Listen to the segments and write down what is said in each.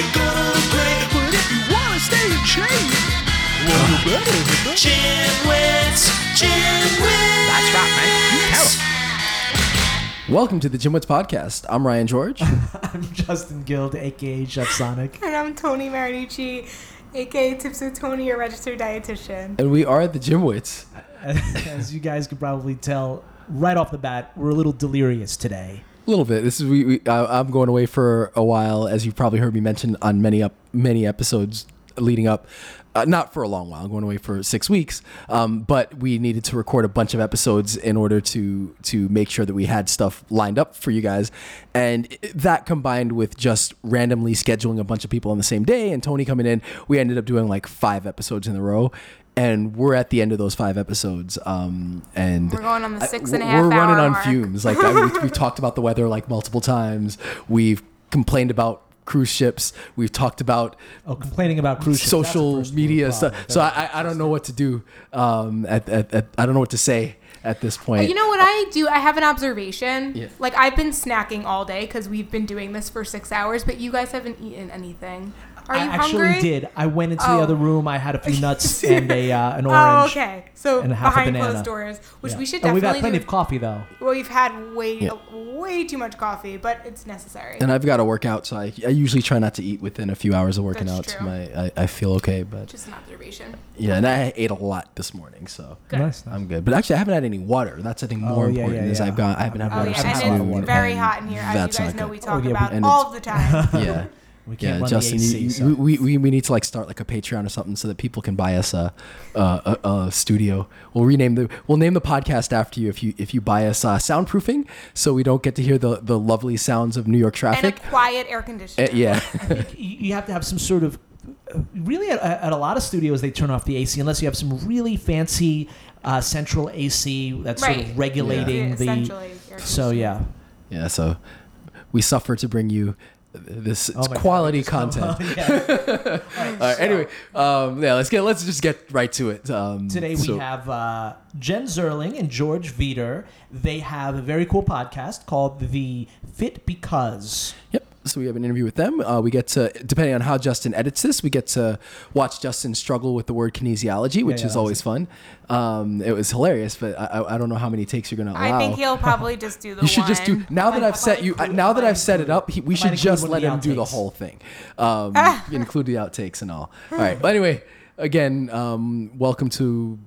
right, you're gonna look great. But if you wanna stay in shape, well, you better hit the Gymwits, Gymwits. That's right, man. Tell 'em. Welcome to the GymWits podcast. I'm Ryan George. I'm Justin Guild, aka Chef Sonic. And I'm Tony Marinucci, aka Tips with Tony, your registered dietitian. and we are at the GymWits. As you guys could probably tell right off the bat, we're a little delirious today. A little bit. This is we. we I, I'm going away for a while, as you've probably heard me mention on many up many episodes leading up. Uh, not for a long while. I'm going away for six weeks. Um, but we needed to record a bunch of episodes in order to to make sure that we had stuff lined up for you guys, and that combined with just randomly scheduling a bunch of people on the same day and Tony coming in, we ended up doing like five episodes in a row. And we're at the end of those five episodes, um, and We're going on the I- and a we're running hour on mark. fumes. Like I, we, we've talked about the weather like multiple times. We've complained about cruise ships. We've talked about Oh, complaining about cruise ships. Social media stuff. problem. So I, I- I don't know what to do. Um, at, at, at, I don't know what to say at this point. You know what I do? I have an observation. Yeah. Like I've been snacking all day because we've been doing this for six hours, but you guys haven't eaten anything. Are you I actually hungry? did. I went into Oh. the other room. I had a few nuts and a uh, an Oh, orange. okay. So and a half a behind banana. closed doors, which Yeah. we should definitely And we've had plenty do. of coffee though. well, we've had way, Yeah. way too much coffee, but it's necessary. and I've got to work out, so I, I usually try not to eat within a few hours of working That's out. So true. my I, I feel okay, but Just an observation. yeah, and I ate a lot this morning, so Good. Nice. I'm good. But actually, I haven't had any water. That's I think more Oh, yeah, important. yeah, is. I've got I haven't had Oh water yeah, since and noon, it's very hot in here, as you guys know good. we talk yeah, about all the time. yeah. We can't Yeah, run Justin, the AC. you, so. we, we, we need to like start like a Patreon or something so that people can buy us a, a, a, a studio. We'll rename the we'll name the podcast after you if you if you buy us uh, soundproofing so we don't get to hear the, the lovely sounds of New York traffic and a quiet air conditioner. Uh, yeah, you you have to have some sort of really at, at a lot of studios they turn off the AC unless you have some really fancy uh, central AC that's sort of regulating Yeah, the. essentially air So yeah, yeah. So we suffer to bring you this Oh God, quality come content. on, yeah. All right, anyway, um, yeah, let's get let's just get right to it. Um, Today we so- have uh, Jenn Zerling and George Veater. They have a very cool podcast called the Fit Because. Yep. So we have an interview with them. Uh, we get to, depending on how Justin edits this, we get to watch Justin struggle with the word kinesiology, which yeah, is always fun. Um, it was hilarious, but I, I- I don't know how many takes you're going to allow. I think he'll probably just do the you should just do now that might- I've set you. include- Now that I might I've set it up, he, we I should just let of the him do the whole thing, um, include the outtakes and all. All right. But anyway, again, um, welcome to.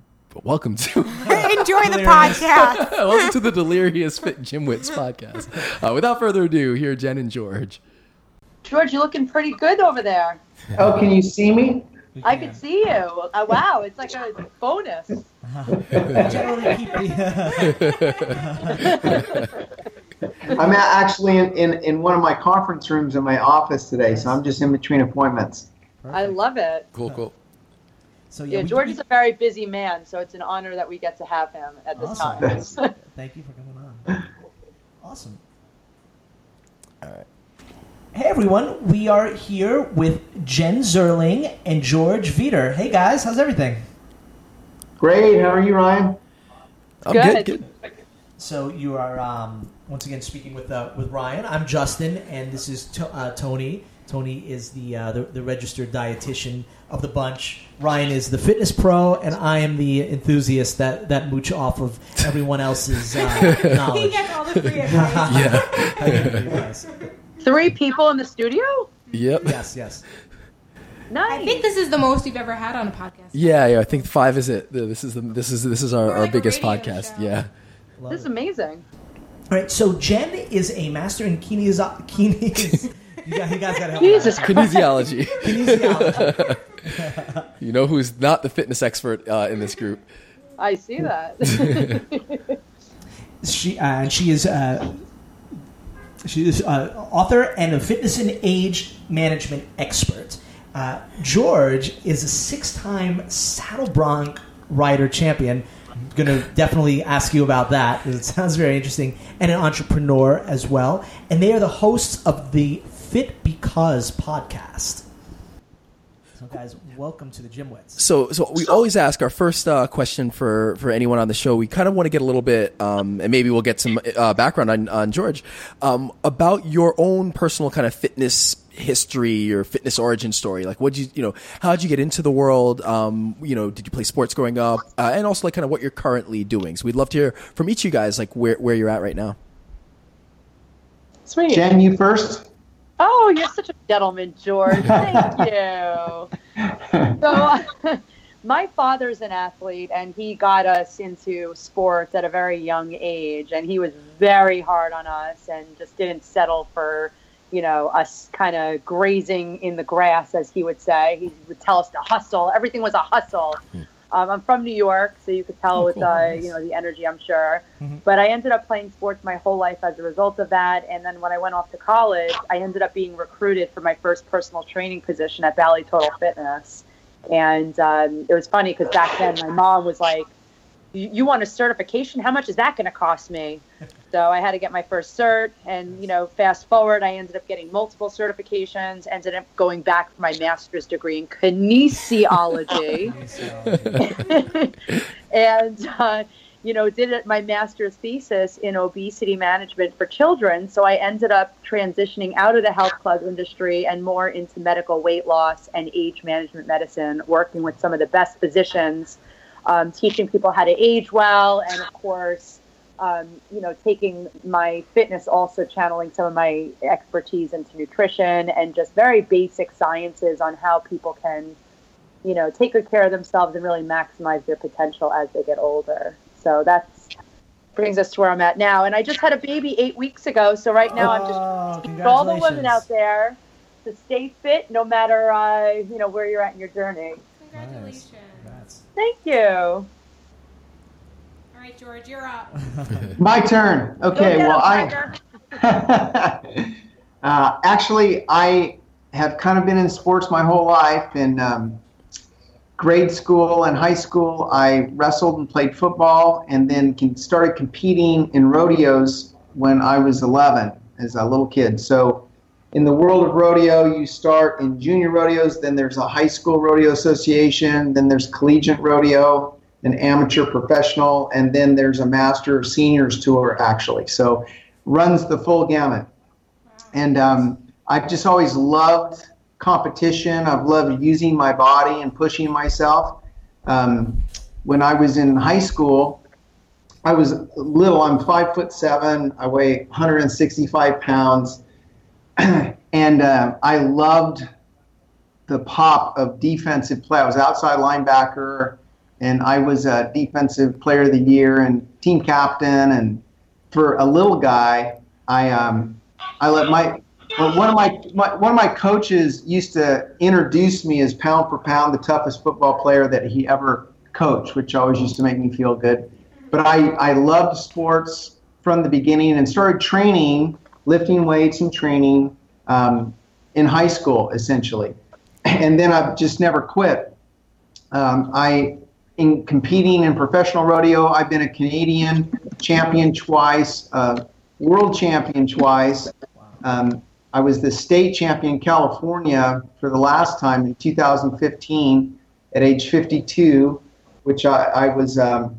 Welcome to Enjoy the podcast. welcome to the Delirious Fit GymWits podcast. Uh, without further ado, here are Jen and George. George, you're looking pretty good over there. Oh, can you see me? I can see you. Uh, wow, it's like a bonus. Generally keep. I'm actually in, in, in one of my conference rooms in my office today, so I'm just in between appointments. I love it. Cool, cool. so Yeah, we- George is a very busy man, so it's an honor that we get to have him at this Awesome. time. Thank you for coming on. Awesome. All right. Hey everyone, we are here with Jenn Zerling and George Veater. Hey guys, how's everything? Great. How are you, Ryan? I'm Good. good. good. So you are um, once again speaking with uh, with Ryan. I'm Justin, and this is to- uh, Tony. Tony is the, uh, the the registered dietitian of the bunch. Ryan is the fitness pro, and I am the enthusiast that that mooch off of everyone else's uh, he knowledge. gets all the free advice. Yeah. Yes, Three people in the studio? Yep. yes, yes. Nice. I think this is the most you've ever had on a podcast. Yeah, yeah. I think five is it. This is the this is this is our, We're our like biggest podcast. show. Yeah. Love this is it. amazing. All right, so Jen is a master in kinesiology. Kines- you, guys, you guys gotta help Jesus me out. Kinesiology. Kinesiology. you know who's not the fitness expert uh, in this group? I see that. She uh, and she is uh, she is uh, author and a fitness and age management expert. Uh, George is a six-time saddle bronc rider champion. I'm gonna definitely ask you about that. It sounds very interesting, and an entrepreneur as well. And they are the hosts of the Fit Because podcast. So, guys, welcome to the Gym Wits. So, so we always ask our first uh, question for for anyone on the show. We kind of want to get a little bit, um, and maybe we'll get some uh, background on, on George um, about your own personal kind of fitness history or fitness origin story. Like, what did you you know, how did you get into the world? Um, you know, did you play sports growing up, uh, and also like kind of what you're currently doing. So, we'd love to hear from each of you guys, like where where you're at right now. Sweet. Jen, you first. Oh, you're such a gentleman, George. Thank you. So, my father's an athlete, and he got us into sports at a very young age, and he was very hard on us, and just didn't settle for, you know, us kind of grazing in the grass, as he would say. He would tell us to hustle. Everything was a hustle. Hmm. Um, I'm from New York, so you could tell Oh, with cool. uh, Nice. you know the energy, I'm sure. Mhm. But I ended up playing sports my whole life as a result of that. And then when I went off to college, I ended up being recruited for my first personal training position at Bally Total Fitness. And um, it was funny because back then my mom was like, "You you want a certification? How much is that going to cost me?" So I had to get my first cert, and you know, fast forward, I ended up getting multiple certifications. Ended up going back for my master's degree in kinesiology and uh, you know did it, my master's thesis in obesity management for children so i ended up transitioning out of the health club industry and more into medical weight loss and age management medicine working with some of the best physicians um, teaching people how to age well and of course um, you know taking my fitness also channeling some of my expertise into nutrition and just very basic sciences on how people can you know, take good care of themselves and really maximize their potential as they get older. So that's brings us to where I'm at now. And I just had a baby eight weeks ago, so right now I'm Oh, just all the women out there to stay fit, no matter uh, you know where you're at in your journey. Congratulations. Congrats. Thank you. All right, George, you're up. My turn. Okay. well, get I. Uh, actually, I have kind of been in sports my whole life. In um, grade school and high school, I wrestled and played football, and then con- started competing in rodeos when I was 11 as a little kid. So, in the world of rodeo, you start in junior rodeos, then there's a high school rodeo association, then there's collegiate rodeo, an amateur professional, and then there's a master seniors tour actually. So runs the full gamut. And um, I've just always loved competition. I've loved using my body and pushing myself. Um, when I was in high school, I was little. I'm five foot seven. I weigh 165 pounds, and uh, I loved the pop of defensive play. I was outside linebacker, and I was a defensive player of the year and team captain. And for a little guy, I um, I let my well, one of my, my one of my coaches used to introduce me as pound for pound the toughest football player that he ever coached, which always used to make me feel good. But I, I loved sports from the beginning and started training, lifting weights and training um, in high school, essentially. And then I've just never quit. Um, I, in competing in professional rodeo, I've been a Canadian champion twice, uh, world champion twice. Um, I was the state champion in California for the last time in 2015 at age 52, which I, I was um,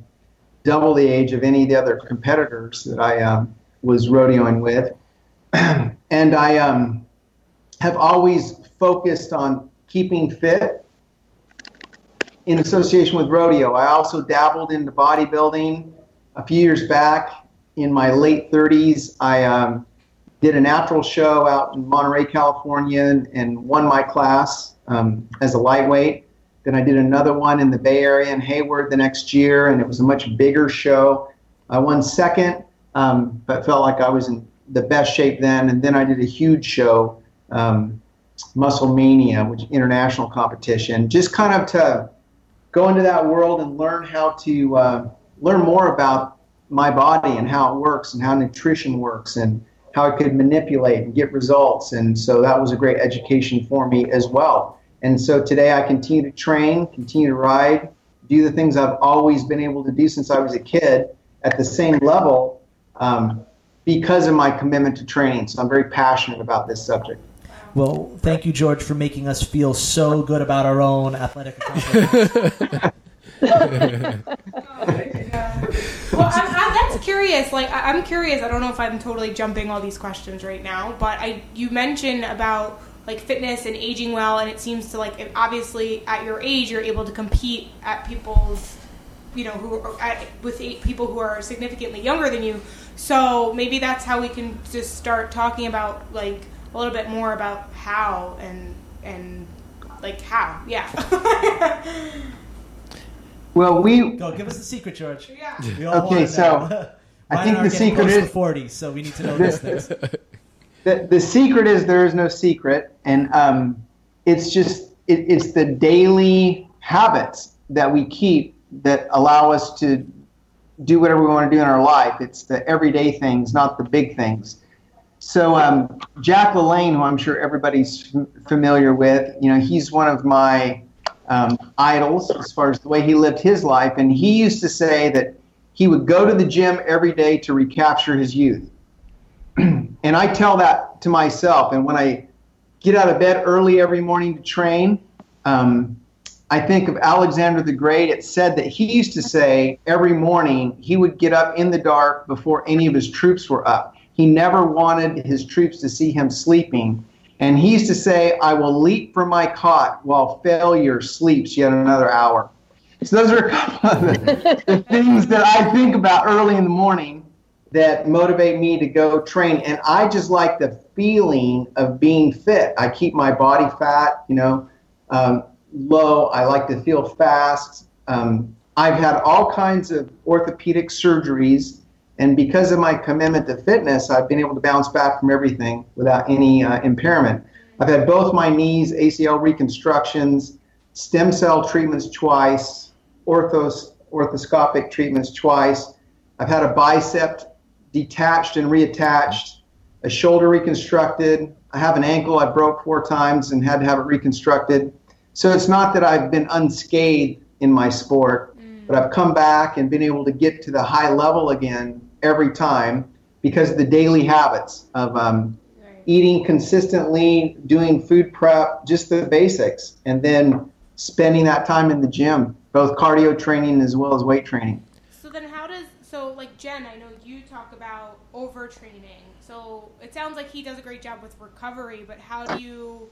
double the age of any of the other competitors that I um, was rodeoing with. and I um, have always focused on keeping fit in association with rodeo. I also dabbled into bodybuilding a few years back. In my late 30s, I um, did a natural show out in Monterey, California, and, and won my class um, as a lightweight. Then I did another one in the Bay Area in Hayward the next year, and it was a much bigger show. I won second, um, but felt like I was in the best shape then. And then I did a huge show, um, Muscle Mania, which international competition, just kind of to go into that world and learn how to uh, learn more about my body and how it works and how nutrition works and how I could manipulate and get results. And so that was a great education for me as well. And so today I continue to train, continue to ride, do the things I've always been able to do since I was a kid at the same level um, because of my commitment to training. So I'm very passionate about this subject. Well, thank you, George, for making us feel so good about our own athletic accomplishments. Well, I'm, I'm, that's curious. Like, I, I'm curious. I don't know if I'm totally jumping all these questions right now, but I you mentioned about like fitness and aging well, and it seems to like if obviously at your age you're able to compete at people's, you know, who are at, with eight people who are significantly younger than you. So maybe that's how we can just start talking about like a little bit more about how and and like how, yeah. Well, we Go, give us the secret, George. yeah. We all Okay, wanna so. I think the secret is- 40, so we need to know this. things. the, the secret is there is no secret and um, it's just it, it's the daily habits that we keep that allow us to do whatever we want to do in our life it's the everyday things not the big things so um, jack lalanne who i'm sure everybody's familiar with you know he's one of my um, idols as far as the way he lived his life and he used to say that he would go to the gym every day to recapture his youth and I tell that to myself. And when I get out of bed early every morning to train, um, I think of Alexander the Great. It said that he used to say every morning he would get up in the dark before any of his troops were up. He never wanted his troops to see him sleeping. And he used to say, I will leap from my cot while failure sleeps yet another hour. So those are a couple of the, the things that I think about early in the morning that motivate me to go train. And I just like the feeling of being fit. I keep my body fat, you know, um, low. I like to feel fast. Um, I've had all kinds of orthopedic surgeries, and because of my commitment to fitness, I've been able to bounce back from everything without any uh, impairment. I've had both my knees ACL reconstructions, stem cell treatments twice, orthos orthoscopic treatments twice. I've had a bicep detached and reattached, a shoulder reconstructed. I have an ankle I broke four times and had to have it reconstructed. So it's not that I've been unscathed in my sport, but I've come back and been able to get to the high level again every time because of the daily habits of um, Right. eating consistently, doing food prep, just the basics, and then spending that time in the gym, both cardio training as well as weight training. So then, how does so like Jen? I know you talk about overtraining. So it sounds like he does a great job with recovery, but how do you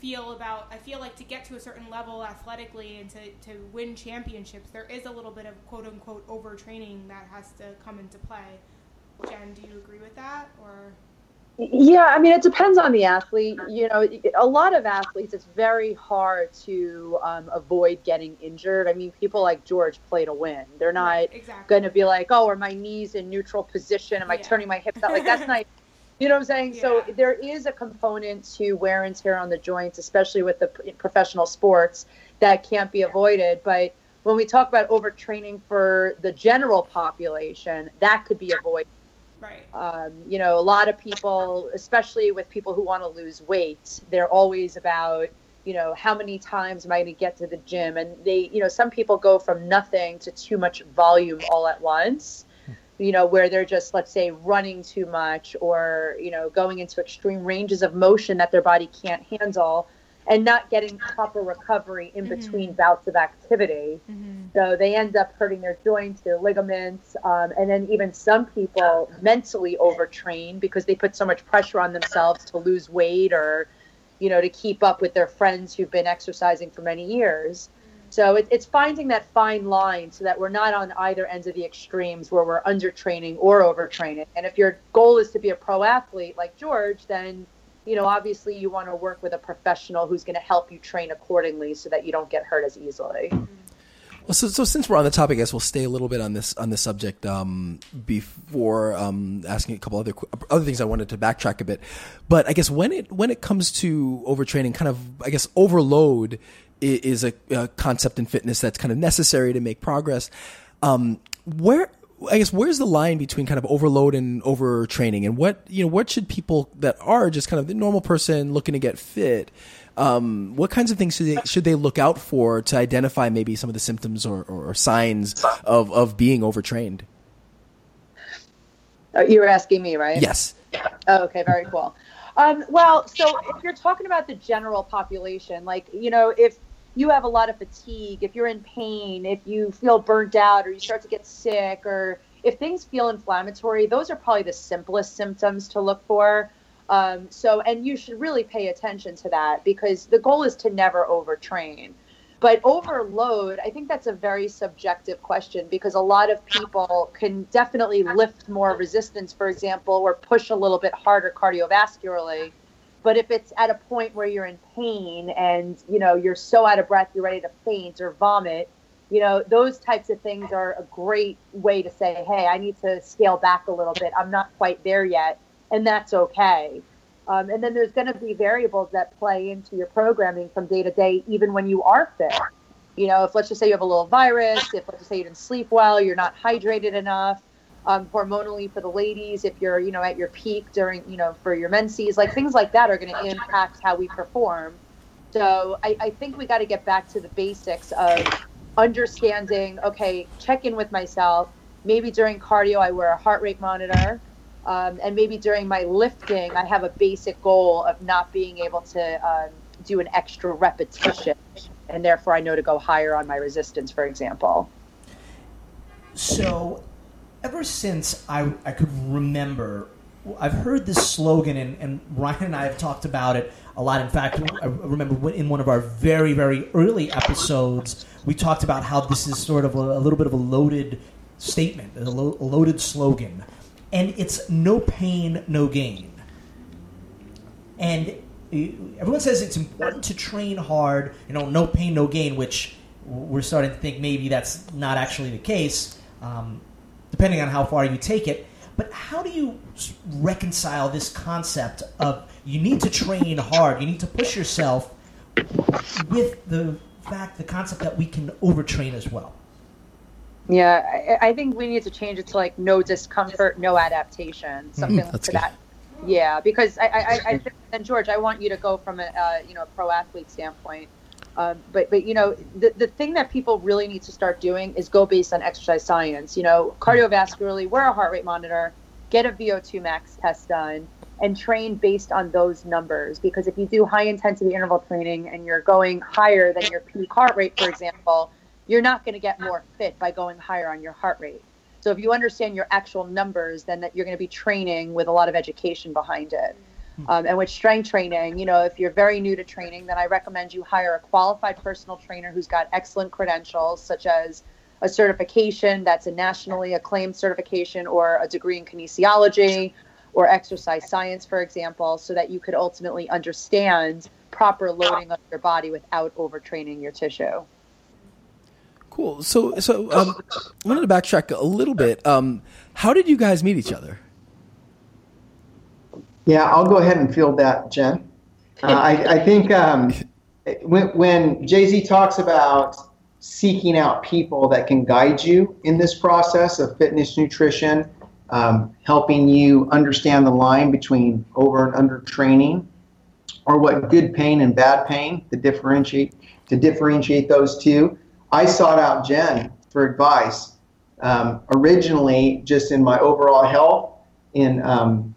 feel about? I feel like to get to a certain level athletically and to to win championships, there is a little bit of quote unquote overtraining that has to come into play. Jen, do you agree with that or? Yeah, I mean, it depends on the athlete. You know, a lot of athletes, it's very hard to um, avoid getting injured. I mean, people like George play to win. They're not Right, exactly. going to be like, oh, are my knees in neutral position? Am I turning my hips out? Like, that's not, you know what I'm saying? So there is a component to wear and tear on the joints, especially with the professional sports, that can't be avoided. But when we talk about overtraining for the general population, that could be avoided Right. um, you know, a lot of people, especially with people who want to lose weight, they're always about, you know, how many times am I going to get to the gym? And they, you know, some people go from nothing to too much volume all at once, you know, where they're just, let's say, running too much or, you know, going into extreme ranges of motion that their body can't handle and not getting proper recovery in between bouts of activity. So they end up hurting their joints, their ligaments, um, and then even some people mentally overtrain because they put so much pressure on themselves to lose weight or, you know, to keep up with their friends who've been exercising for many years. So it, it's finding that fine line so that we're not on either ends of the extremes where we're undertraining or overtraining. And if your goal is to be a pro athlete like George, then you know obviously you want to work with a professional who's going to help you train accordingly so that you don't get hurt as easily. Well, so, so since we're on the topic, I guess we'll stay a little bit on this on this subject um, before um, asking a couple other other things. I wanted to backtrack a bit, but I guess when it when it comes to overtraining, kind of I guess overload is a, a concept in fitness that's kind of necessary to make progress. Um, where I guess where's the line between kind of overload and overtraining, and what you know what should people that are just kind of the normal person looking to get fit um, what kinds of things should they, should they look out for to identify maybe some of the symptoms or, or, signs of, of being overtrained? Uh, You were asking me, right? Yes. Oh, okay, very cool. Um, well, so if you're talking about the general population, like, you know, if you have a lot of fatigue, if you're in pain, if you feel burnt out or you start to get sick or if things feel inflammatory, those are probably the simplest symptoms to look for. Um, so, and you should really pay attention to that because the goal is to never overtrain. But overload, I think that's a very subjective question because a lot of people can definitely lift more resistance, for example, or push a little bit harder cardiovascularly. But if it's at a point where you're in pain and you know you're so out of breath, you're ready to faint or vomit, you know those types of things are a great way to say, hey, I need to scale back a little bit. I'm not quite there yet, and that's okay. Um, and then there's going to be variables that play into your programming from day to day, even when you are fit. You know, if let's just say you have a little virus, if let's just say you didn't sleep well, you're not hydrated enough, um, hormonally for the ladies, if you're, you know, at your peak during, you know, for your menses, like things like that are going to impact how we perform. So I, I think we got to get back to the basics of understanding, okay, check in with myself. Maybe during cardio, I wear a heart rate monitor. Um, and maybe during my lifting, I have a basic goal of not being able to um, do an extra repetition, and therefore I know to go higher on my resistance, for example. So, ever since I, I could remember, I've heard this slogan, and, and Ryan and I have talked about it a lot. In fact, I remember in one of our very, very early episodes, we talked about how this is sort of a, a little bit of a loaded statement, a, lo- a loaded slogan and it's no pain, no gain. And everyone says it's important to train hard, you know, no pain, no gain, which we're starting to think maybe that's not actually the case, um, depending on how far you take it. But how do you reconcile this concept of you need to train hard, you need to push yourself, with the fact, the concept that we can overtrain as well? Yeah, I, I, think we need to change it to like no discomfort, no adaptation, hmm, something mm, to good. that. Yeah, because I, I, I, and George, I want you to go from a uh, you know a pro athlete standpoint. Um, but but you know the the thing that people really need to start doing is go based on exercise science. You know, cardiovascularly, wear a heart rate monitor, get a VO2 max test done, and train based on those numbers. Because if you do high intensity interval training and you're going higher than your peak heart rate, for example you're not going to get more fit by going higher on your heart rate. So if you understand your actual numbers, then that you're going to be training with a lot of education behind it. Um, and with strength training, you know, if you're very new to training, then I recommend you hire a qualified personal trainer who's got excellent credentials, such as a certification that's a nationally acclaimed certification or a degree in kinesiology or exercise science, for example, so that you could ultimately understand proper loading of your body without overtraining your tissue. Cool. So, so um, I wanted to backtrack a little bit. Um, how did you guys meet each other? Yeah, I'll go ahead and field that, Jen. Uh, I, I, think um, when, when Jay Z talks about seeking out people that can guide you in this process of fitness nutrition, um, helping you understand the line between over and under training, or what good pain and bad pain to differentiate to differentiate those two. I sought out Jen for advice um, originally just in my overall health, in um,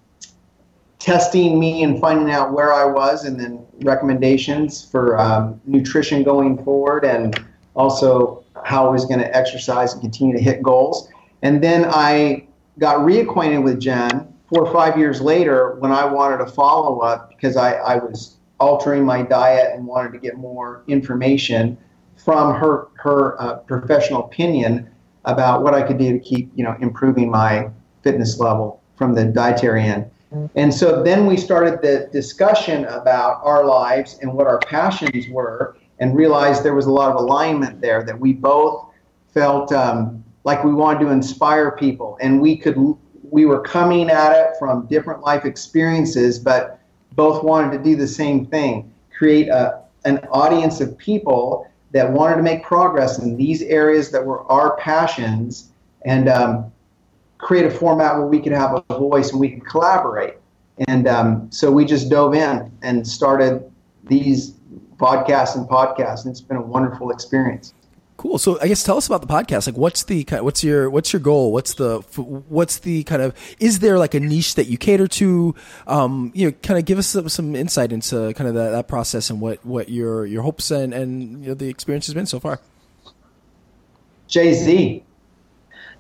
testing me and finding out where I was, and then recommendations for um, nutrition going forward, and also how I was going to exercise and continue to hit goals. And then I got reacquainted with Jen four or five years later when I wanted a follow up because I, I was altering my diet and wanted to get more information from her her uh, professional opinion about what I could do to keep you know improving my fitness level from the dietary end. And so then we started the discussion about our lives and what our passions were, and realized there was a lot of alignment there that we both felt um, like we wanted to inspire people, and we could we were coming at it from different life experiences, but both wanted to do the same thing: create a an audience of people that wanted to make progress in these areas that were our passions. And um, create a format where we could have a voice and we could collaborate. And um, so we just dove in and started these podcasts and podcasts, and it's been a wonderful experience. Cool. So I guess tell us about the podcast. Like, what's the what's your what's your goal? What's the what's the kind of is there like a niche that you cater to? Um, you know, kind of give us some, some insight into kind of that, that process and what what your your hopes and and you know, the experience has been so far. Jay Z.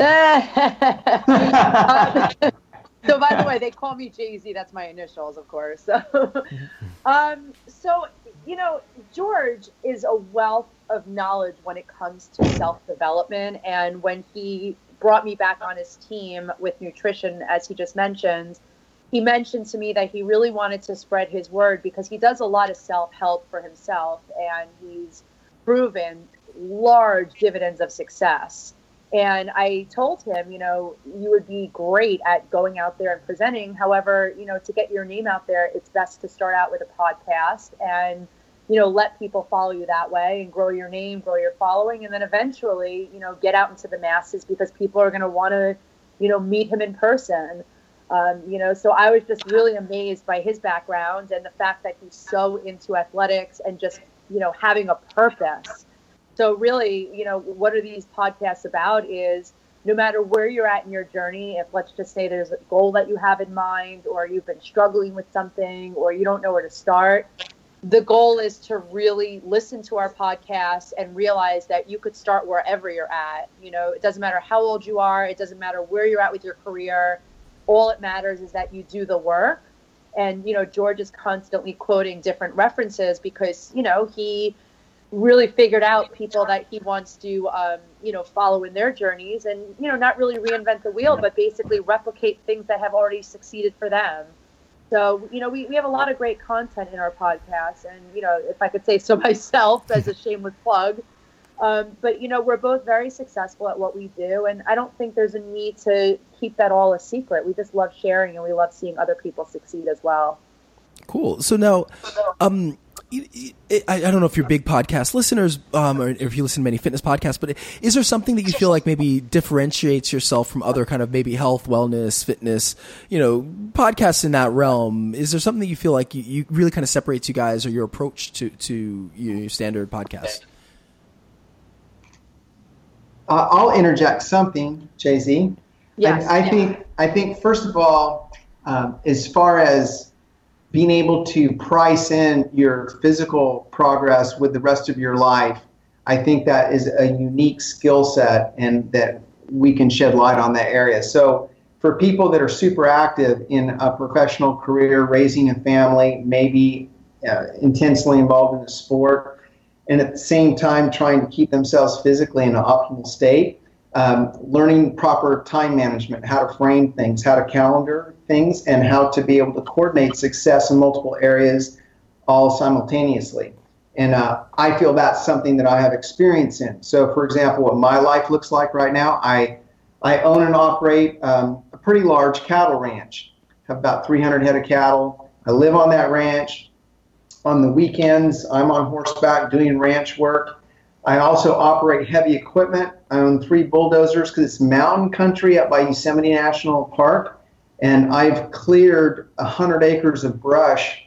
so by the way, they call me Jay Z. That's my initials, of course. So, um, so you know, George is a wealth of knowledge when it comes to self development. And when he brought me back on his team with nutrition, as he just mentioned, he mentioned to me that he really wanted to spread his word because he does a lot of self help for himself and he's proven large dividends of success. And I told him, you know, you would be great at going out there and presenting. However, you know, to get your name out there, it's best to start out with a podcast and, you know, let people follow you that way and grow your name, grow your following, and then eventually, you know, get out into the masses because people are going to want to, you know, meet him in person. Um, you know, so I was just really amazed by his background and the fact that he's so into athletics and just, you know, having a purpose so really, you know, what are these podcasts about is no matter where you're at in your journey, if let's just say there's a goal that you have in mind or you've been struggling with something or you don't know where to start, the goal is to really listen to our podcast and realize that you could start wherever you're at. You know, it doesn't matter how old you are, it doesn't matter where you're at with your career. All it matters is that you do the work. And, you know, George is constantly quoting different references because, you know, he really figured out people that he wants to um, you know follow in their journeys and you know not really reinvent the wheel but basically replicate things that have already succeeded for them. So you know we, we have a lot of great content in our podcast and you know if i could say so myself as a shameless plug. Um, but you know we're both very successful at what we do and i don't think there's a need to keep that all a secret. We just love sharing and we love seeing other people succeed as well. Cool. So now um I, I don't know if you're big podcast listeners, um, or if you listen to many fitness podcasts, but is there something that you feel like maybe differentiates yourself from other kind of maybe health, wellness, fitness, you know, podcasts in that realm? Is there something that you feel like you, you really kind of separates you guys or your approach to, to your standard podcast? Uh, I'll interject something, Jay Z. Yes, I, I yeah. think I think first of all, um, as far as being able to price in your physical progress with the rest of your life, I think that is a unique skill set and that we can shed light on that area. So, for people that are super active in a professional career, raising a family, maybe uh, intensely involved in a sport, and at the same time trying to keep themselves physically in an optimal state, um, learning proper time management, how to frame things, how to calendar things, and how to be able to coordinate success in multiple areas all simultaneously. And uh, I feel that's something that I have experience in. So, for example, what my life looks like right now, I, I own and operate um, a pretty large cattle ranch. have about 300 head of cattle. I live on that ranch. On the weekends, I'm on horseback doing ranch work. I also operate heavy equipment. I own three bulldozers because it's mountain country up by Yosemite National Park. And I've cleared 100 acres of brush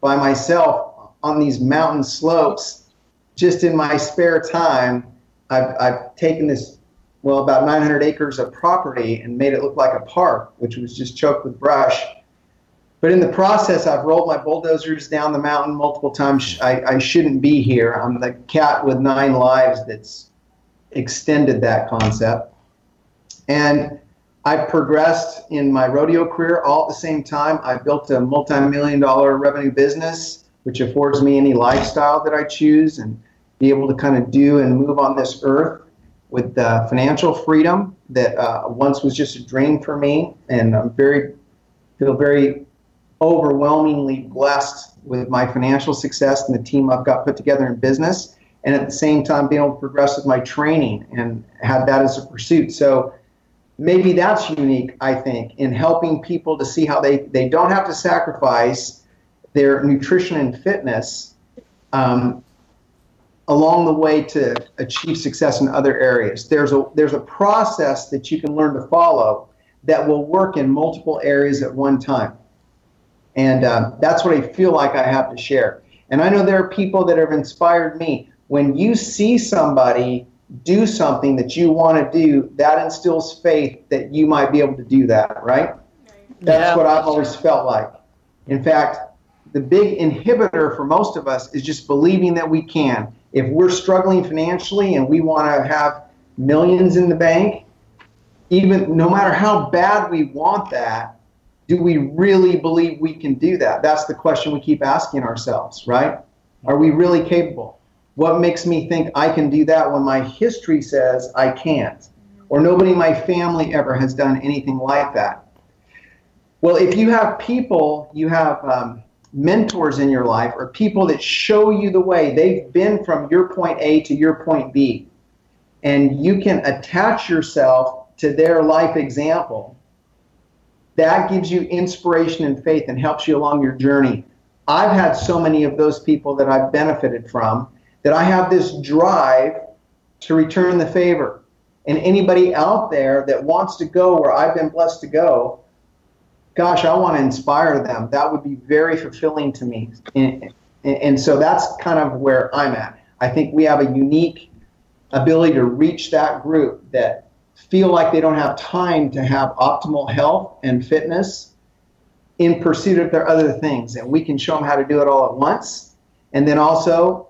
by myself on these mountain slopes just in my spare time. I've, I've taken this, well, about 900 acres of property and made it look like a park, which was just choked with brush but in the process, I've rolled my bulldozers down the mountain multiple times. I, I shouldn't be here. I'm the cat with nine lives that's extended that concept. And I've progressed in my rodeo career all at the same time. I've built a multi million dollar revenue business, which affords me any lifestyle that I choose and be able to kind of do and move on this earth with uh, financial freedom that uh, once was just a dream for me. And I'm very, feel very overwhelmingly blessed with my financial success and the team I've got put together in business, and at the same time being able to progress with my training and have that as a pursuit. So maybe that's unique, I think, in helping people to see how they, they don't have to sacrifice their nutrition and fitness um, along the way to achieve success in other areas. There's a there's a process that you can learn to follow that will work in multiple areas at one time. And uh, that's what I feel like I have to share. And I know there are people that have inspired me. When you see somebody do something that you want to do, that instills faith that you might be able to do that, right? That's Yeah. what I've always felt like. In fact, the big inhibitor for most of us is just believing that we can. If we're struggling financially and we want to have millions in the bank, even no matter how bad we want that, do we really believe we can do that? That's the question we keep asking ourselves, right? Are we really capable? What makes me think I can do that when my history says I can't? Or nobody in my family ever has done anything like that. Well, if you have people, you have um, mentors in your life, or people that show you the way, they've been from your point A to your point B, and you can attach yourself to their life example, that gives you inspiration and faith and helps you along your journey. I've had so many of those people that I've benefited from that I have this drive to return the favor. And anybody out there that wants to go where I've been blessed to go, gosh, I want to inspire them. That would be very fulfilling to me. And, and so that's kind of where I'm at. I think we have a unique ability to reach that group that feel like they don't have time to have optimal health and fitness in pursuit of their other things. And we can show them how to do it all at once. And then also,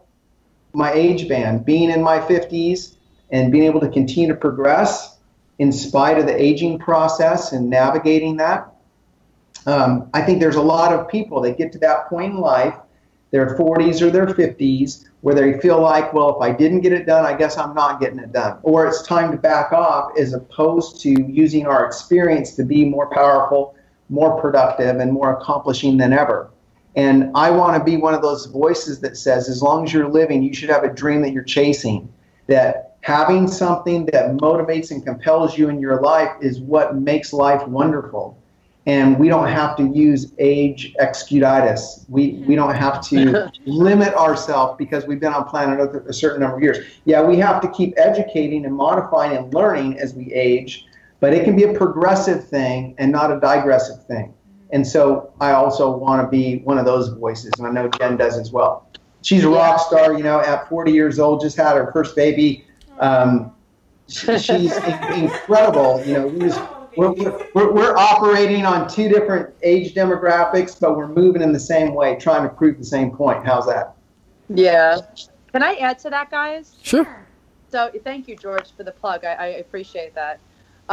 my age band, being in my 50s and being able to continue to progress in spite of the aging process and navigating that. Um, I think there's a lot of people that get to that point in life, their 40s or their 50s, where they feel like, well, if I didn't get it done, I guess I'm not getting it done. Or it's time to back off as opposed to using our experience to be more powerful, more productive, and more accomplishing than ever. And I want to be one of those voices that says, as long as you're living, you should have a dream that you're chasing. That having something that motivates and compels you in your life is what makes life wonderful. And we don't have to use age excusitis. We, we don't have to limit ourselves because we've been on planet Earth a certain number of years. Yeah, we have to keep educating and modifying and learning as we age, but it can be a progressive thing and not a digressive thing. And so I also want to be one of those voices, and I know Jen does as well. She's a rock star, you know, at 40 years old, just had her first baby. Um, she, she's in- incredible. You know, we just, we're, we're, we're operating on two different age demographics, but we're moving in the same way, trying to prove the same point. How's that? Yeah. Can I add to that, guys? Sure. So thank you, George, for the plug. I, I appreciate that.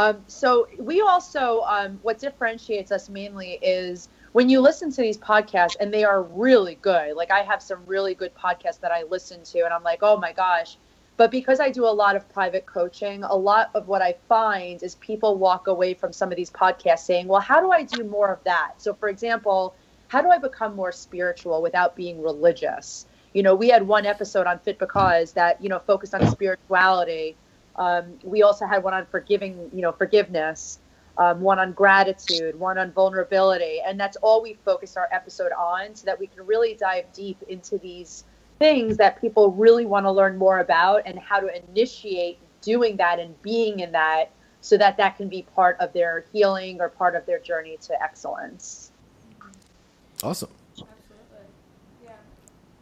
Um, so we also, um, what differentiates us mainly is when you listen to these podcasts, and they are really good. Like I have some really good podcasts that I listen to, and I'm like, oh my gosh. But because I do a lot of private coaching, a lot of what I find is people walk away from some of these podcasts saying, well, how do I do more of that? So, for example, how do I become more spiritual without being religious? You know, we had one episode on Fit Because that, you know, focused on spirituality. Um, we also had one on forgiving, you know, forgiveness, um, one on gratitude, one on vulnerability. And that's all we focused our episode on so that we can really dive deep into these things that people really want to learn more about and how to initiate doing that and being in that so that that can be part of their healing or part of their journey to excellence. Awesome.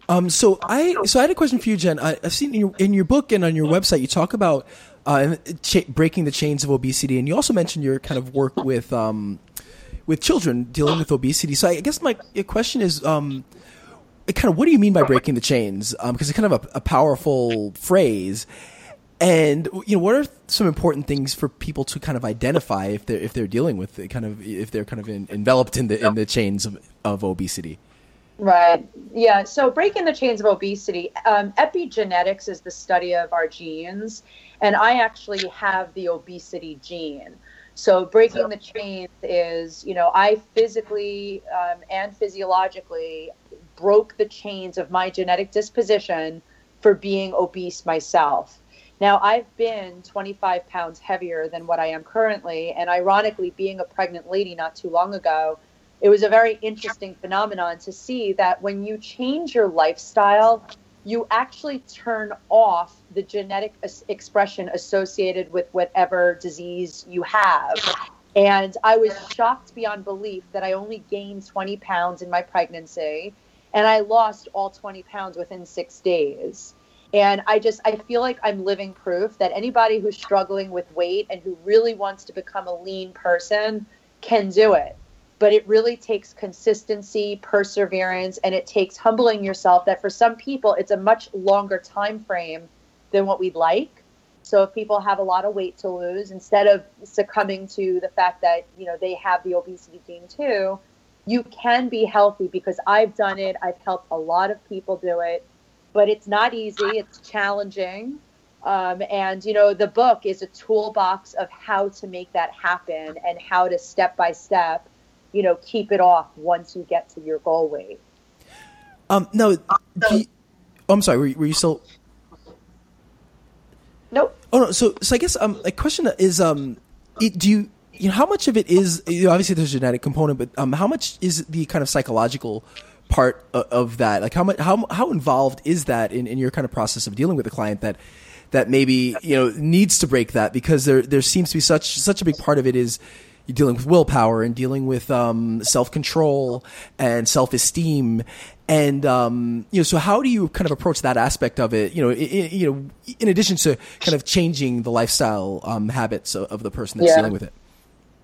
Um, so I so I had a question for you, Jen. I, I've seen in your, in your book and on your website you talk about uh, cha- breaking the chains of obesity, and you also mentioned your kind of work with um, with children dealing with obesity. So I guess my question is, um, kind of, what do you mean by breaking the chains? Because it's kind of a, a powerful phrase. And you know, what are some important things for people to kind of identify if they're if they're dealing with it, kind of if they're kind of in, enveloped in the in the chains of, of obesity? Right. Yeah. So breaking the chains of obesity, um, epigenetics is the study of our genes, and I actually have the obesity gene. So breaking the chains is, you know, I physically um, and physiologically broke the chains of my genetic disposition for being obese myself. Now, I've been 25 pounds heavier than what I am currently, and ironically, being a pregnant lady not too long ago, it was a very interesting phenomenon to see that when you change your lifestyle, you actually turn off the genetic as- expression associated with whatever disease you have. And I was shocked beyond belief that I only gained 20 pounds in my pregnancy and I lost all 20 pounds within six days. And I just I feel like I'm living proof that anybody who's struggling with weight and who really wants to become a lean person can do it. But it really takes consistency, perseverance, and it takes humbling yourself that for some people it's a much longer time frame than what we'd like. So if people have a lot of weight to lose, instead of succumbing to the fact that, you know, they have the obesity gene too, you can be healthy because I've done it. I've helped a lot of people do it but it's not easy. It's challenging. Um, and, you know, the book is a toolbox of how to make that happen and how to step by step, you know, keep it off once you get to your goal weight. Um, no, you, oh, I'm sorry. Were, were you still? Nope. Oh no. So, so I guess um, a question is um, it, do you you know how much of it is you know, obviously there's a genetic component, but um, how much is the kind of psychological part of that? Like how much how how involved is that in, in your kind of process of dealing with a client that that maybe you know needs to break that because there there seems to be such such a big part of it is you're dealing with willpower and dealing with um, self control and self esteem and um, you know so how do you kind of approach that aspect of it? You know in, you know in addition to kind of changing the lifestyle um, habits of, of, the person that's yeah. dealing with it.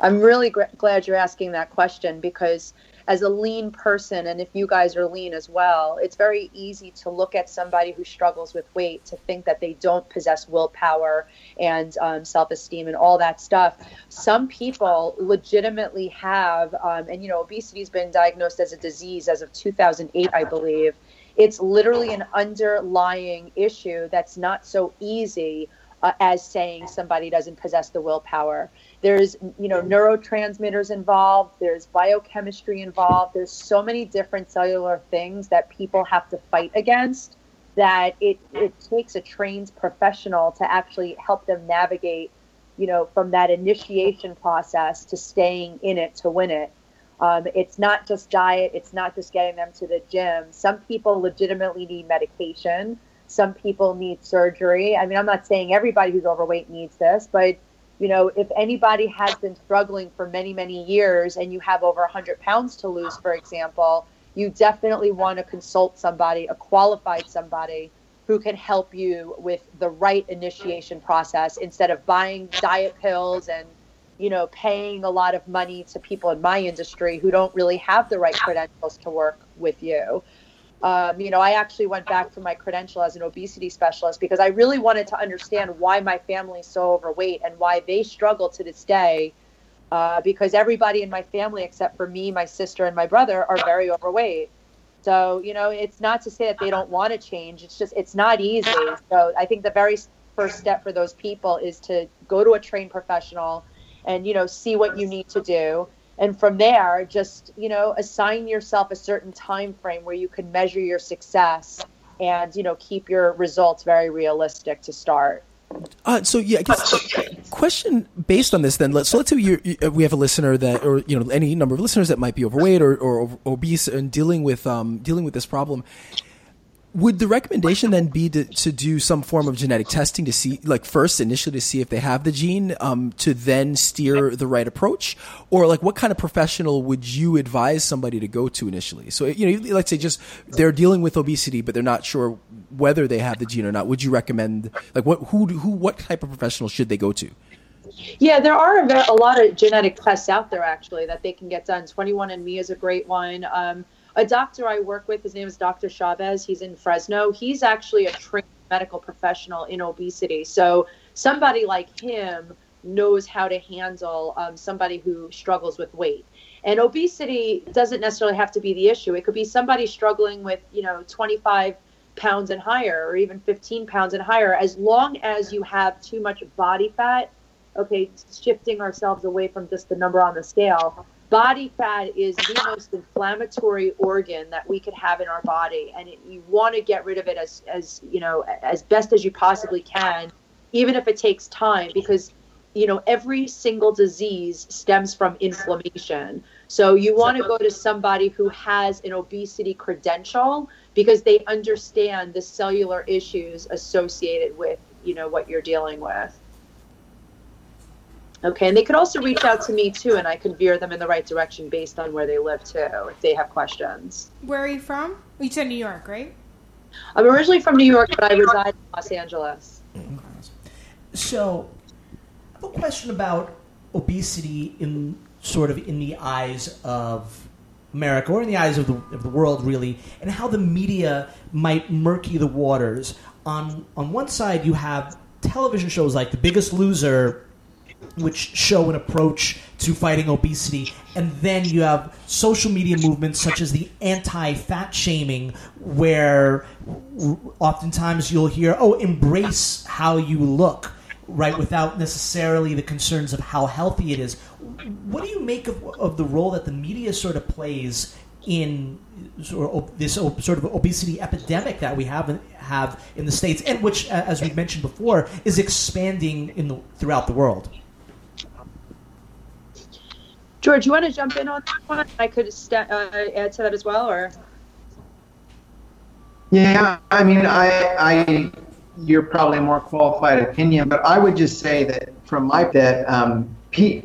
I'm really gr- glad you're asking that question because as a lean person, and if you guys are lean as well, it's very easy to look at somebody who struggles with weight to think that they don't possess willpower and um, self esteem and all that stuff. Some people legitimately have, um, and you know, obesity has been diagnosed as a disease as of 2008, I believe. It's literally an underlying issue that's not so easy uh, as saying somebody doesn't possess the willpower there's you know neurotransmitters involved there's biochemistry involved there's so many different cellular things that people have to fight against that it, it takes a trained professional to actually help them navigate you know from that initiation process to staying in it to win it. Um, it's not just diet it's not just getting them to the gym. Some people legitimately need medication. Some people need surgery. I mean i'm not saying everybody who's overweight needs this but you know, if anybody has been struggling for many, many years and you have over 100 pounds to lose, for example, you definitely want to consult somebody, a qualified somebody who can help you with the right initiation process instead of buying diet pills and, you know, paying a lot of money to people in my industry who don't really have the right credentials to work with you. Um, you know, I actually went back for my credential as an obesity specialist because I really wanted to understand why my family is so overweight and why they struggle to this day. Uh, because everybody in my family, except for me, my sister, and my brother, are very overweight. So, you know, it's not to say that they don't want to change. It's just, it's not easy. So, I think the very first step for those people is to go to a trained professional and, you know, see what you need to do and from there just you know assign yourself a certain time frame where you can measure your success and you know keep your results very realistic to start uh, so yeah, I guess question based on this then. Let's so let's say you we have a listener that, or you know, any number of listeners that might be overweight or, or obese and dealing with um, dealing with this problem would the recommendation then be to, to do some form of genetic testing to see, like first initially to see if they have the gene, um, to then steer the right approach, or like what kind of professional would you advise somebody to go to initially? So you know, let's say just they're dealing with obesity, but they're not sure whether they have the gene or not. Would you recommend like what who who what type of professional should they go to? Yeah, there are a lot of genetic tests out there actually that they can get done. 21andMe is a great one. Um, a doctor I work with, his name is Dr. Chavez. He's in Fresno. He's actually a trained medical professional in obesity. So somebody like him knows how to handle um, somebody who struggles with weight. And obesity doesn't necessarily have to be the issue. It could be somebody struggling with, you know, 25 pounds and higher or even 15 pounds and higher. As long as you have too much body fat, okay, shifting ourselves away from just the number on the scale, body fat is the most inflammatory organ that we could have in our body and it, you want to get rid of it as as you know as best as you possibly can even if it takes time because you know every single disease stems from inflammation. So you want to go to somebody who has an obesity credential because they understand the cellular issues associated with you know what you're dealing with Okay, and they could also reach out to me too, and I could veer them in the right direction based on where they live too, if they have questions. Where are you from? You said New York, right? I'm originally from New York, but I reside in Los Angeles. So, I have a question about obesity in sort of in the eyes of America or in the eyes of the, of the world, really, and how the media might murky the waters. On on one side, you have television shows like The Biggest Loser, which show an approach to fighting obesity, and then you have social media movements such as the anti-fat shaming, where oftentimes you'll hear, "Oh, embrace how you look." right, without necessarily the concerns of how healthy it is. What do you make of, of the role that the media sort of plays in this sort of obesity epidemic that we have have in the states, and which, as we mentioned before, is expanding in the throughout the world? George, you want to jump in on that one? I could st- uh, add to that as well, or yeah, I mean, I I you're probably a more qualified opinion, but I would just say that from my that um, pe-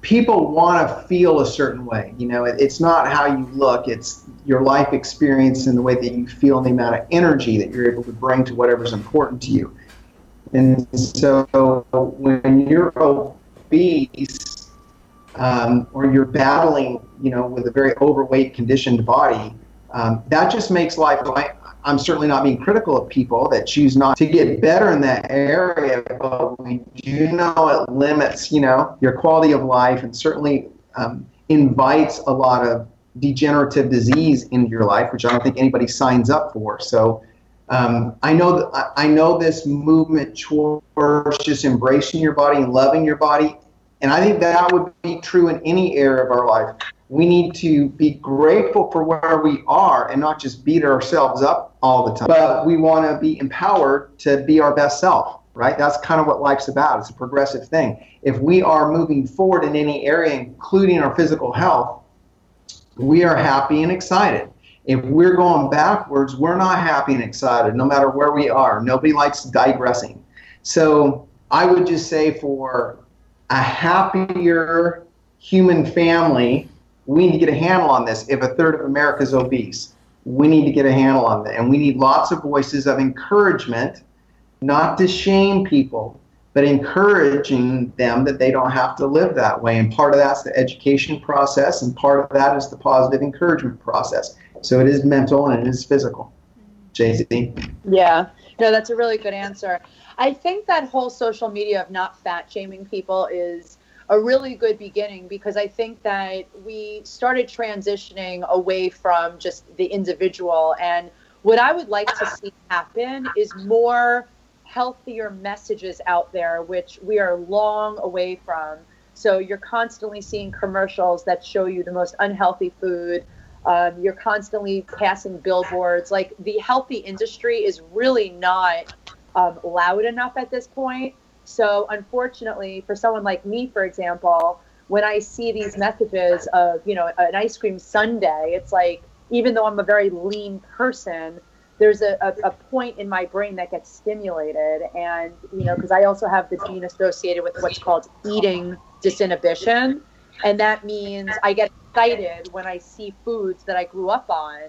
people want to feel a certain way. You know, it, it's not how you look; it's your life experience and the way that you feel, and the amount of energy that you're able to bring to whatever's important to you. And so, when you're obese um, or you're battling, you know, with a very overweight, conditioned body, um, that just makes life. I'm certainly not being critical of people that choose not to get better in that area, but we do know it limits, you know, your quality of life and certainly um, invites a lot of degenerative disease into your life, which I don't think anybody signs up for. So um, I know that I know this movement towards just embracing your body and loving your body, and I think that would be true in any area of our life we need to be grateful for where we are and not just beat ourselves up all the time. But we want to be empowered to be our best self, right? That's kind of what life's about. It's a progressive thing. If we are moving forward in any area, including our physical health, we are happy and excited. If we're going backwards, we're not happy and excited, no matter where we are. Nobody likes digressing. So I would just say for a happier human family, we need to get a handle on this. If a third of America is obese, we need to get a handle on that. And we need lots of voices of encouragement, not to shame people, but encouraging them that they don't have to live that way. And part of that's the education process, and part of that is the positive encouragement process. So it is mental and it is physical. JZ. Yeah, no, that's a really good answer. I think that whole social media of not fat shaming people is a really good beginning because I think that we started transitioning away from just the individual. And what I would like to see happen is more healthier messages out there, which we are long away from. So you're constantly seeing commercials that show you the most unhealthy food. Um, you're constantly passing billboards. Like the healthy industry is really not um, loud enough at this point so, unfortunately, for someone like me, for example, when I see these messages of, you know, an ice cream sundae, it's like, even though I'm a very lean person, there's a, a, a point in my brain that gets stimulated. And, you know, because I also have the gene associated with what's called eating disinhibition. And that means I get excited when I see foods that I grew up on.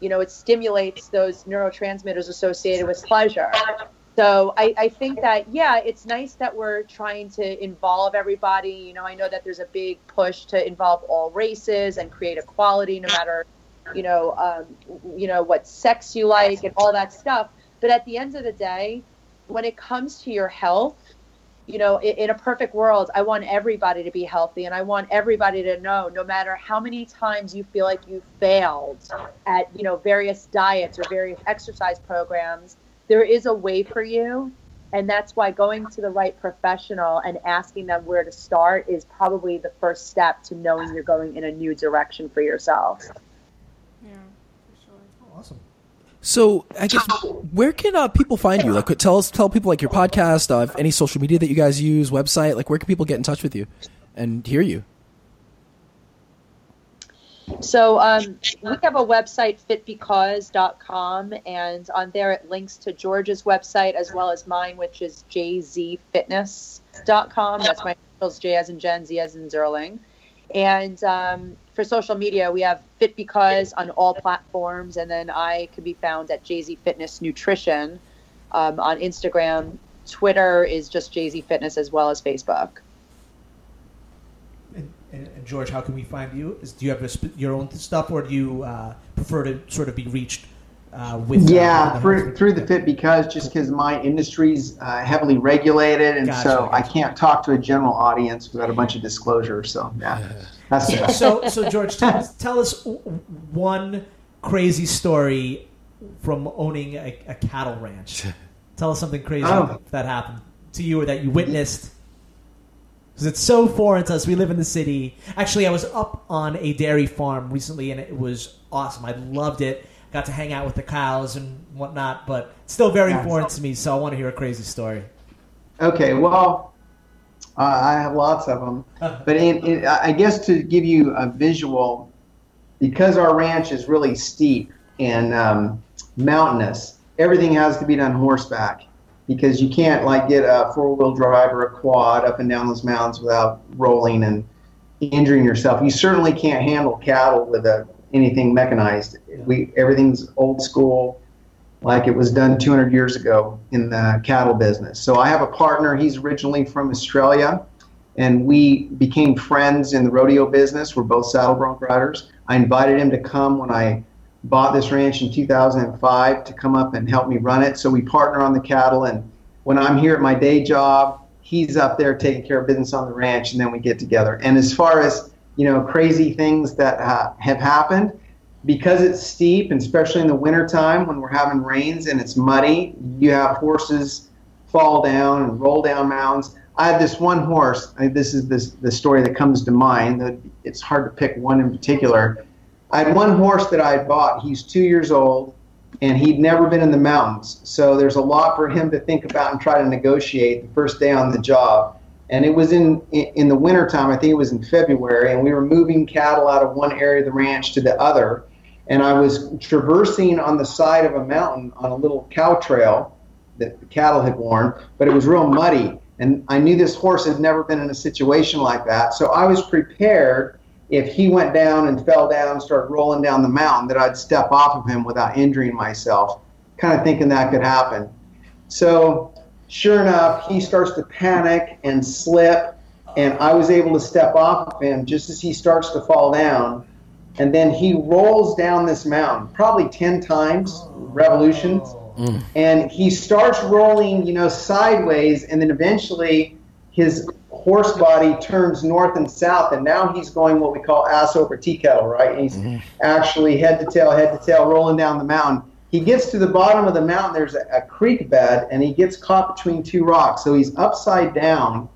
You know, it stimulates those neurotransmitters associated with pleasure. So I, I think that yeah, it's nice that we're trying to involve everybody. You know, I know that there's a big push to involve all races and create equality, no matter you know um, you know what sex you like and all that stuff. But at the end of the day, when it comes to your health, you know, in, in a perfect world, I want everybody to be healthy, and I want everybody to know, no matter how many times you feel like you failed at you know various diets or various exercise programs there is a way for you and that's why going to the right professional and asking them where to start is probably the first step to knowing you're going in a new direction for yourself yeah for sure awesome so I guess where can uh, people find you? Like, tell us, tell people like your podcast, uh, any social media that you guys use, website. Like, where can people get in touch with you and hear you? So um, we have a website, fitbecause.com, and on there it links to George's website as well as mine, which is jzfitness.com. That's my initials, J as in Jenn, Z as in Zerling. And um, for social media, we have Fit Because on all platforms, and then I can be found at JZ Fitness Nutrition um, on Instagram. Twitter is just JZ Fitness as well as Facebook. And, and, and George, how can we find you? Is, do you have a, sp- your own stuff, or do you uh, prefer to sort of be reached uh, with? uh, Yeah, the through, through the fit because just because my industry's uh, heavily regulated, and Gotcha, so I can't talk to a general audience without a bunch of disclosure. So yeah, that's the best. so, so George, tell us, tell us one crazy story from owning a, a cattle ranch. Tell us something crazy Oh. that happened to you or that you witnessed. Because it's so foreign to us. We live in the city. Actually, I was up on a dairy farm recently, and it was awesome. I loved it. Got to hang out with the cows and whatnot, but it's still very Nice. foreign to me. So I want to hear a crazy story. Okay, well, uh, I have lots of them, but in, in, I guess to give you a visual, because our ranch is really steep and um, mountainous, everything has to be done horseback because you can't like get a four-wheel drive or a quad up and down those mountains without rolling and injuring yourself. You certainly can't handle cattle with a, anything mechanized. We everything's old school like it was done 200 years ago in the cattle business. So I have a partner. He's originally from Australia, and we became friends in the rodeo business. We're both saddle bronc riders. I invited him to come when I bought this ranch in 2005 to come up and help me run it. So we partner on the cattle, and when I'm here at my day job, he's up there taking care of business on the ranch, and then we get together. And as far as you know, crazy things that uh, have happened, because it's steep, and especially in the wintertime when we're having rains and it's muddy, you have horses fall down and roll down mounds. I had this one horse. I, this is this, the story that comes to mind. that It's hard to pick one in particular. I had one horse that I had bought. He's two years old, and he'd never been in the mountains. So there's a lot for him to think about and try to negotiate the first day on the job. And it was in in the wintertime. I think it was in February, and we were moving cattle out of one area of the ranch to the other and I was traversing on the side of a mountain on a little cow trail that the cattle had worn, but it was real muddy. And I knew this horse had never been in a situation like that. So I was prepared if he went down and fell down and started rolling down the mountain that I'd step off of him without injuring myself, kind of thinking that could happen. So sure enough, he starts to panic and slip, and I was able to step off of him just as he starts to fall down. And then he rolls down this mountain probably 10 times revolutions. Mm. And he starts rolling you know sideways and then eventually his horse body turns north and south and now he's going what we call ass over tea kettle right he's mm-hmm. actually head to tail head to tail rolling down the mountain he gets to the bottom of the mountain there's a, a creek bed and he gets caught between two rocks so he's upside down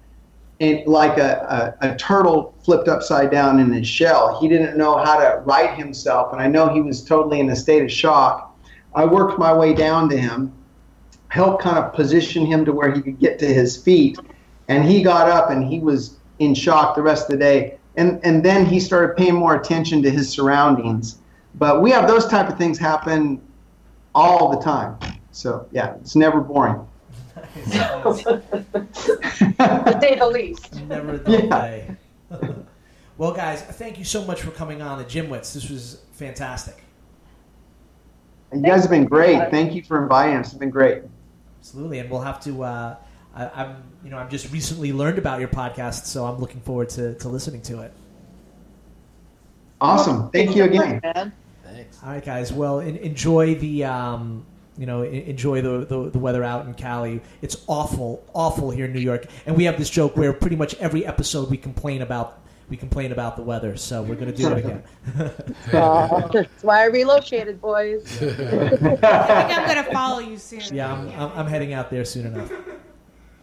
and like a, a, a turtle flipped upside down in his shell. He didn't know how to right himself, and I know he was totally in a state of shock. I worked my way down to him, helped kind of position him to where he could get to his feet, and he got up and he was in shock the rest of the day. And and then he started paying more attention to his surroundings. But we have those type of things happen all the time. So yeah, it's never boring. To say the least. Never the Yeah. day. well, guys, thank you so much for coming on the GymWits. This was fantastic. You guys have been great. Thank you for inviting us. It's been great. Absolutely, and we'll have to. Uh, I, I'm, you know, I've just recently learned about your podcast, so I'm looking forward to, to listening to it. Awesome. Thank you again. Man. Thanks. All right, guys. Well, en- enjoy the, um, you know, enjoy the, the the weather out in Cali. It's awful, awful here in New York, and we have this joke where pretty much every episode we complain about we complain about the weather. So we're gonna do it again. Uh, that's why I relocated, boys. I think I'm gonna follow you soon. yeah, I'm, I'm, I'm heading out there soon enough.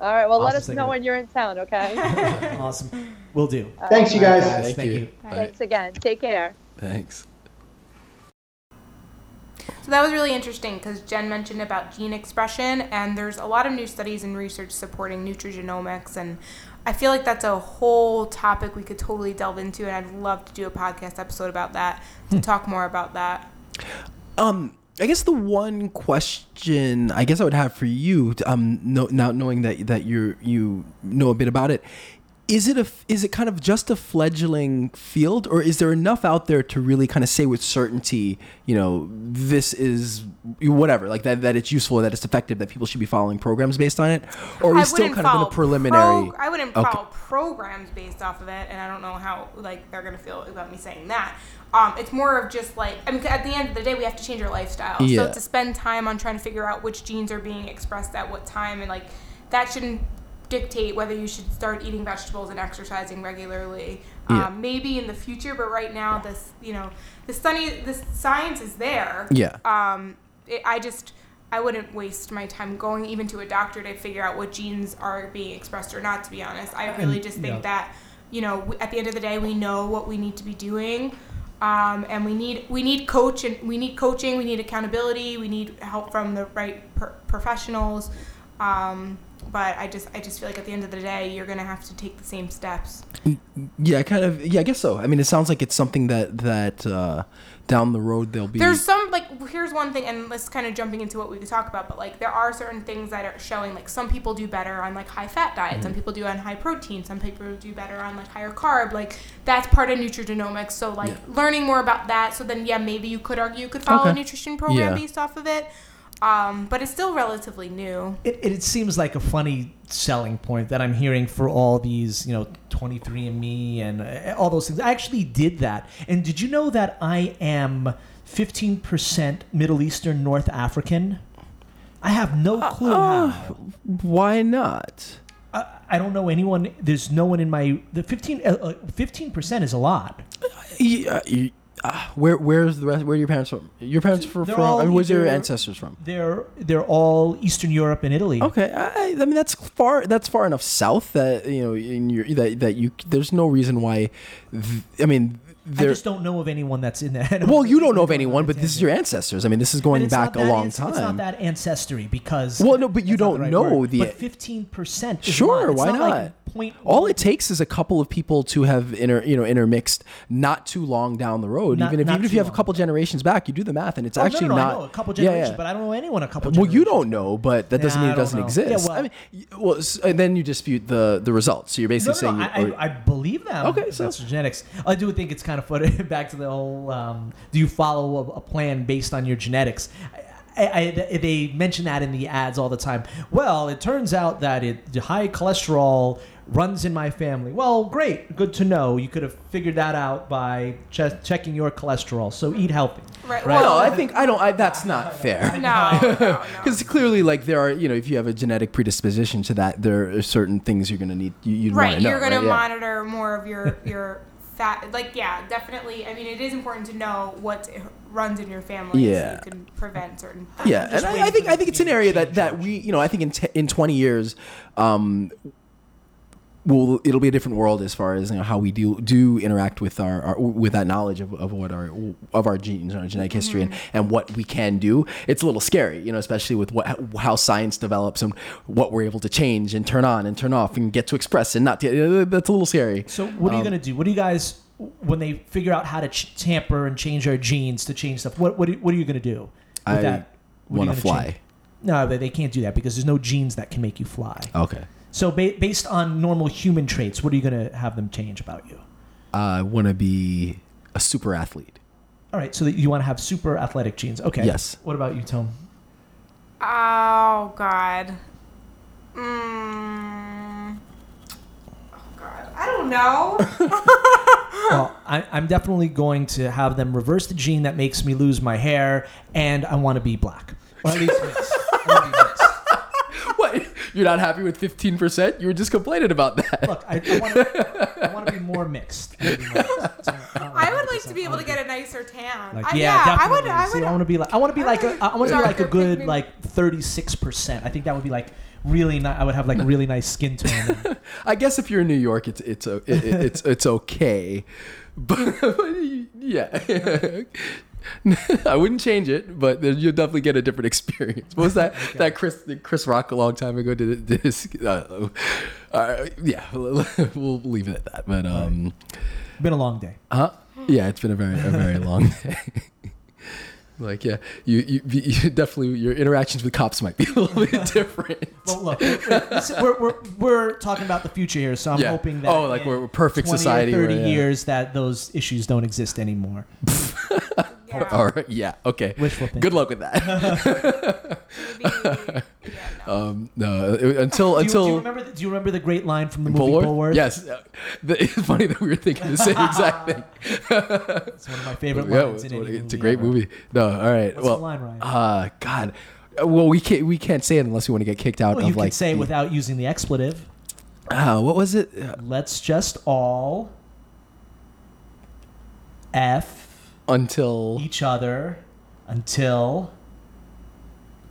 All right, well, let us thank know you. when you're in town, okay? Awesome, we'll do. Thanks, you guys. Guys, Thank, thank you. you. Bye. Thanks again. Take care. Thanks. So that was really interesting because Jenn mentioned about gene expression, and there's a lot of new studies and research supporting nutrigenomics, and I feel like that's a whole topic we could totally delve into, and I'd love to do a podcast episode about that to talk more about that. Um, I guess the one question I guess I would have for you, um, no, now knowing that that you you know a bit about it, is it a is it kind of just a fledgling field or is there enough out there to really kind of say with certainty you know this is whatever like that that it's useful that it's effective that people should be following programs based on it or are we still kind of in a preliminary prog- I wouldn't Okay. follow programs based off of it, and I don't know how like they're gonna feel about me saying that. Um, it's more of just like I mean, at the end of the day, we have to change our lifestyle. Yeah. So to spend time on trying to figure out which genes are being expressed at what time, and like that shouldn't dictate whether you should start eating vegetables and exercising regularly. Yeah. Um, maybe in the future, but right now, this you know, the study, the science is there yeah um, it, I just I wouldn't waste my time going even to a doctor to figure out what genes are being expressed or not. To be honest, I really just think yeah. that you know at the end of the day we know what we need to be doing. Um, and we need we need coach and we need coaching we need accountability we need help from the right per- professionals. Um, but I just I just feel like at the end of the day you're gonna have to take the same steps yeah kind of yeah i guess so i mean it sounds like it's something that that uh down the road there'll be There's some like here's one thing, and this kind of jumping into what we could talk about, but like there are certain things that are showing like some people do better on like high fat diet, Mm-hmm. some people do on high protein, some people do better on like higher carb. Like that's part of nutrigenomics. So like Yeah. learning more about that. So then yeah, maybe you could argue you could follow a nutrition program Yeah. based off of it. Um, but it's still relatively new. It, it seems like a funny selling point that I'm hearing for all these, you know, 23andMe and uh, all those things. I actually did that. And did you know that I am 15% Middle Eastern North African? I have no clue how. why not I, I don't know anyone. There's no one in my the 15 uh, uh, 15% is a lot. yeah, you, uh, where where's the rest where are your parents from your parents from, They're from all I mean, where's your ancestors from They're they're all Eastern Europe and Italy. Okay, I, I mean that's far. That's far enough south that you know in your that that you. There's no reason why. th- I mean, I just don't know of anyone that's in that. Well, you don't know of anyone, but this is your ancestors. I mean, this is going back a long ans- It's not time. that ancestry because. Well, no, but you don't right know word. the- But fifteen percent. Sure, why not? Like point All it takes is a couple of people to have inter, you know, intermixed not too long down the road. Not- even if even if you have a couple generations back, you do the math, and it's Oh, actually no, no, not I know a couple Yeah, generations, yeah. but I don't know anyone a couple. Well, you don't know, but that doesn't Yeah, mean it doesn't know. exist. Yeah, well- I mean, well, and then you dispute the the results. So you're basically no, saying, I, I, I believe them. Okay, so- that's genetics. I do think it's kind of funny. Back to the whole: um, Do you follow a, a plan based on your genetics? I, I, they mention that in the ads all the time. Well, it turns out that it the high cholesterol runs in my family. Well, great, good to know. You could have figured that out by che- checking your cholesterol. So eat healthy. Right. Right. no, Well, I think I don't. I, that's not fair. no, no, no. Because clearly, like there are, you know, if you have a genetic predisposition to that, there are certain things you're gonna need. you, you'd right, know, you're going to right? Yeah. monitor more of your your fat like yeah definitely i mean it is important to know what runs in your family Yeah. so you can prevent certain Yeah, and I, I think I think it's an area that that we, you know, I think in t- in 20 years, um, will it'll be a different world as far as you know, how we do do interact with our, our with that knowledge of, of what our of our genes and our genetic history and, and what we can do. It's a little scary, you know, especially with what how science develops and what we're able to change and turn on and turn off and get to express and not. To, that's a little scary. So what are you Um, going to do? What do you guys when they figure out how to ch- tamper and change our genes to change stuff? What what are, what are you going to do with I that? What are want you to gonna fly. change? No, they, they can't do that because there's no genes that can make you fly. Okay. So ba- based on normal human traits, what are you going to have them change about you? I want to be a super athlete. All right, so that you want to have super athletic genes. Okay. Yes. What about you, Tom? oh god mm. oh god i don't know well, I, I'm definitely going to have them reverse the gene that makes me lose my hair, and I want to be black. Or at least mixed. I wanna be mixed. What? You're not happy with 15%? You were just complaining about that. Look, I, I want to. I want to be more mixed. I be more mixed. So, i would like to be able to get a nicer tan Like, I, yeah, yeah i would i See, would I want to be like I want to be I like a would- I want to be like a good pigment. like thirty six percent. I think that would be like really nice. I would have like really nice skin tone. I guess if you're in New York, it's it's o- it, it, it's it's okay, but, yeah, I wouldn't change it, but then you'll definitely get a different experience. What was that that Chris Chris Rock a long time ago did, this. uh, uh, yeah, we'll leave it at that. But um, Been a long day. huh? Yeah, it's been a very a very long day. Like, yeah, you, you, you definitely your interactions with cops might be a little bit different. Well, look, we're, we're, we're talking about the future here, so I'm Yeah. hoping that Oh, like we're- perfect 20 society or where, 30 yeah. years that those issues don't exist anymore. Yeah. All right, yeah, okay. Wishful thinking. Good luck with that. Maybe- yeah, no. um, no, it- until Do you, until do you remember? The, do you remember the great line from the movie Bulworth? Bulworth? Yes, Uh, the- it's funny that we were thinking the same exact thing. it's one of my favorite Yeah, lines it's, in any it's a great ever. movie. No, all right. What's well, the line, Ryan? uh, God. Uh, Well, we can't we can't say it unless we want to get kicked out Well, of you like. can say it the- without using the expletive. Uh, what was it? Uh, Let's just all f until each other until.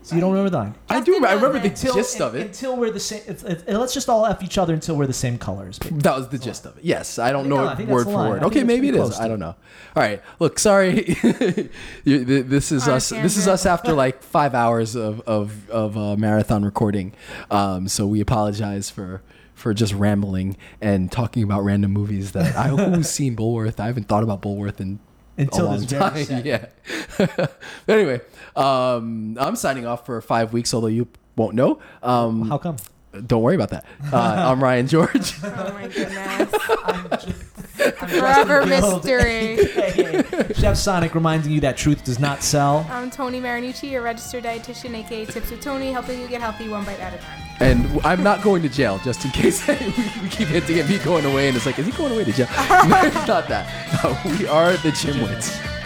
So you don't remember the line? I do. I remember the Until- gist of it. Until we're the same. It's, it's, let's just all f each other until we're the same colors. That was the gist of it. Yes, I don't think- know no, it think word for word. Okay, maybe it pretty is. close I don't know. All right, look, sorry. This is On a us. This is us after like five hours of of, of uh, marathon recording. Um, so we apologize for for just rambling and talking about random movies that I who's seen Bulworth. I haven't thought about Bulworth in Until a long this time. second. Yeah. but anyway, um, I'm signing off for five weeks, although you won't know. Um, How come? don't worry about that. Uh, I'm Ryan George. Oh my goodness. I'm Forever Justin Guild, mystery. Chef Sonic reminding you that truth does not sell. I'm Tony Marinucci, a registered dietitian, aka Tips with Tony, helping you get healthy one bite at a time. And I'm not going to jail, just in case we, we keep hinting at me going away, and it's like, is he going away to jail? no, it's not that. No, we are the GymWits.